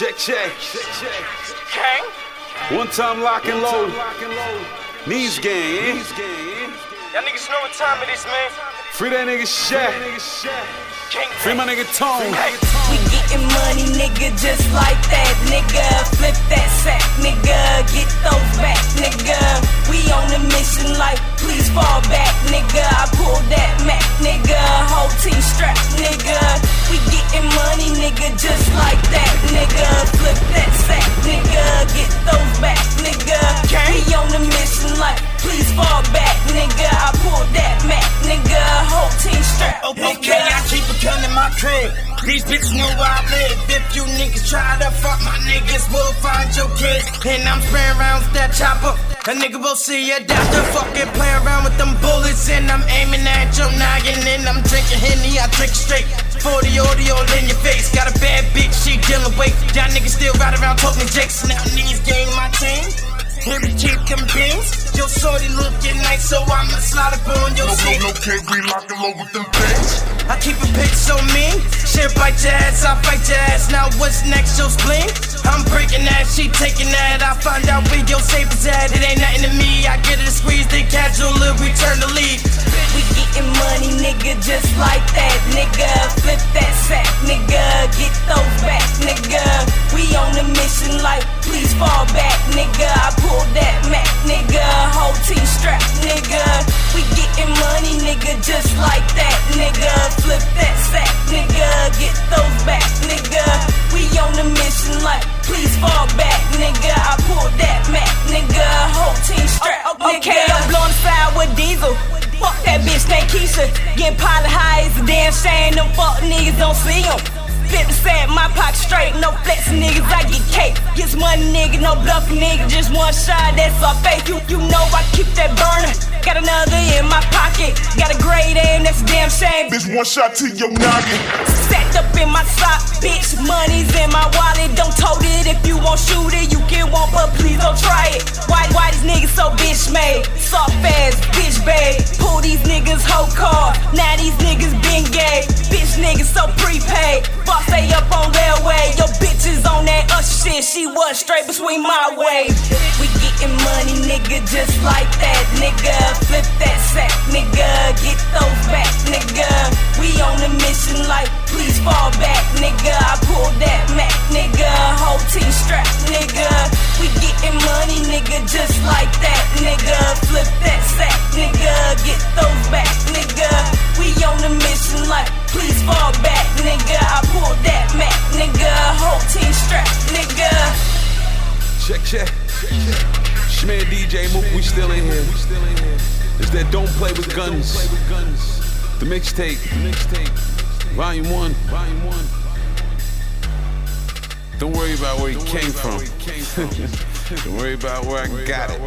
Check, check. Gang? One time lock and load. Knees gang, eh? Y'all niggas know what time it is, man. Free that nigga Shaq. Gang Free my nigga Tone. Hey, We getting money, nigga, just like that, nigga. Flip that sack, nigga. Get those back, nigga. We on a mission, like, please fall back, nigga. I pull that Mac, nigga. Whole team strapped, nigga. We getting money, nigga, just like crib. These bitches know where I live. If you niggas try to fuck my niggas, we'll find your kids. And I'm spraying around with that chopper. A nigga will see you after fucking play around with them bullets. And I'm aiming at your noggin. And I'm drinking Henny, I drink straight. 40 audio in your face. Got a bad bitch, she dealing weight. Y'all niggas still ride around talking jakes. Now these gang my team. Here we keep them beans. Your shorty looking nice, so I'ma slide up on your No, seat. no, no, can't be lock and low with them things. I keep a bitch so mean. Shit bite your ass, I fight your ass. Now what's next, your spleen? I'm breaking that, she taking that. I find out where your safe is at. It ain't nothing to me. I get it a squeeze, then casual, live, return to leave. We getting money, nigga, just like that, nigga. Flip that sack, nigga. Get those back, nigga. We on a mission, like, please fall back, nigga. Like that, nigga. Flip that sack, nigga. Get those back, nigga. We on a mission, like, please fall back, nigga. I pull that Mac, nigga. Whole team strapped, oh, oh, nigga. Okay, I'm blowing fire with diesel. Fuck that bitch named Keisha. Get pilot high is a damn shame. Them fuck niggas don't see 'em. Flip the sack, my pocket straight. No flexing niggas, I get cake. Get some money, nigga. No bluffing, nigga. Just one shot, that's all fake. You, you know I keep that pocket. Got a great aim, that's a damn shame. Bitch, one shot to your noggin. Sacked up in my sock, bitch. Money's in my wallet. Don't tote it if you won't shoot it. You get one, but please don't try it. Why, why these niggas so bitch made? Soft ass, bitch babe. Pull these niggas whole car. Now these niggas been gay. Bitch niggas so prepaid. Boss they up on railway. Your bitches on that us shit. She was straight between my way. We getting money, nigga, just like that, nigga. Flip that sack, nigga. Get those back, nigga. We on a mission, like, please fall back, nigga. I pull that Mac, nigga. Whole team strapped, nigga. We getting money, nigga, just like that, nigga. Flip that sack, nigga. Get those back, nigga. We on a mission, like, please fall back, nigga. I pull that Mac, nigga. Whole team strapped, nigga. Check, check. Schman DJ Mook, we still in here. we still in here. It's that Don't Play with Guns. The mixtape. Volume 1. Don't worry about where he came from. Don't worry about where I got it.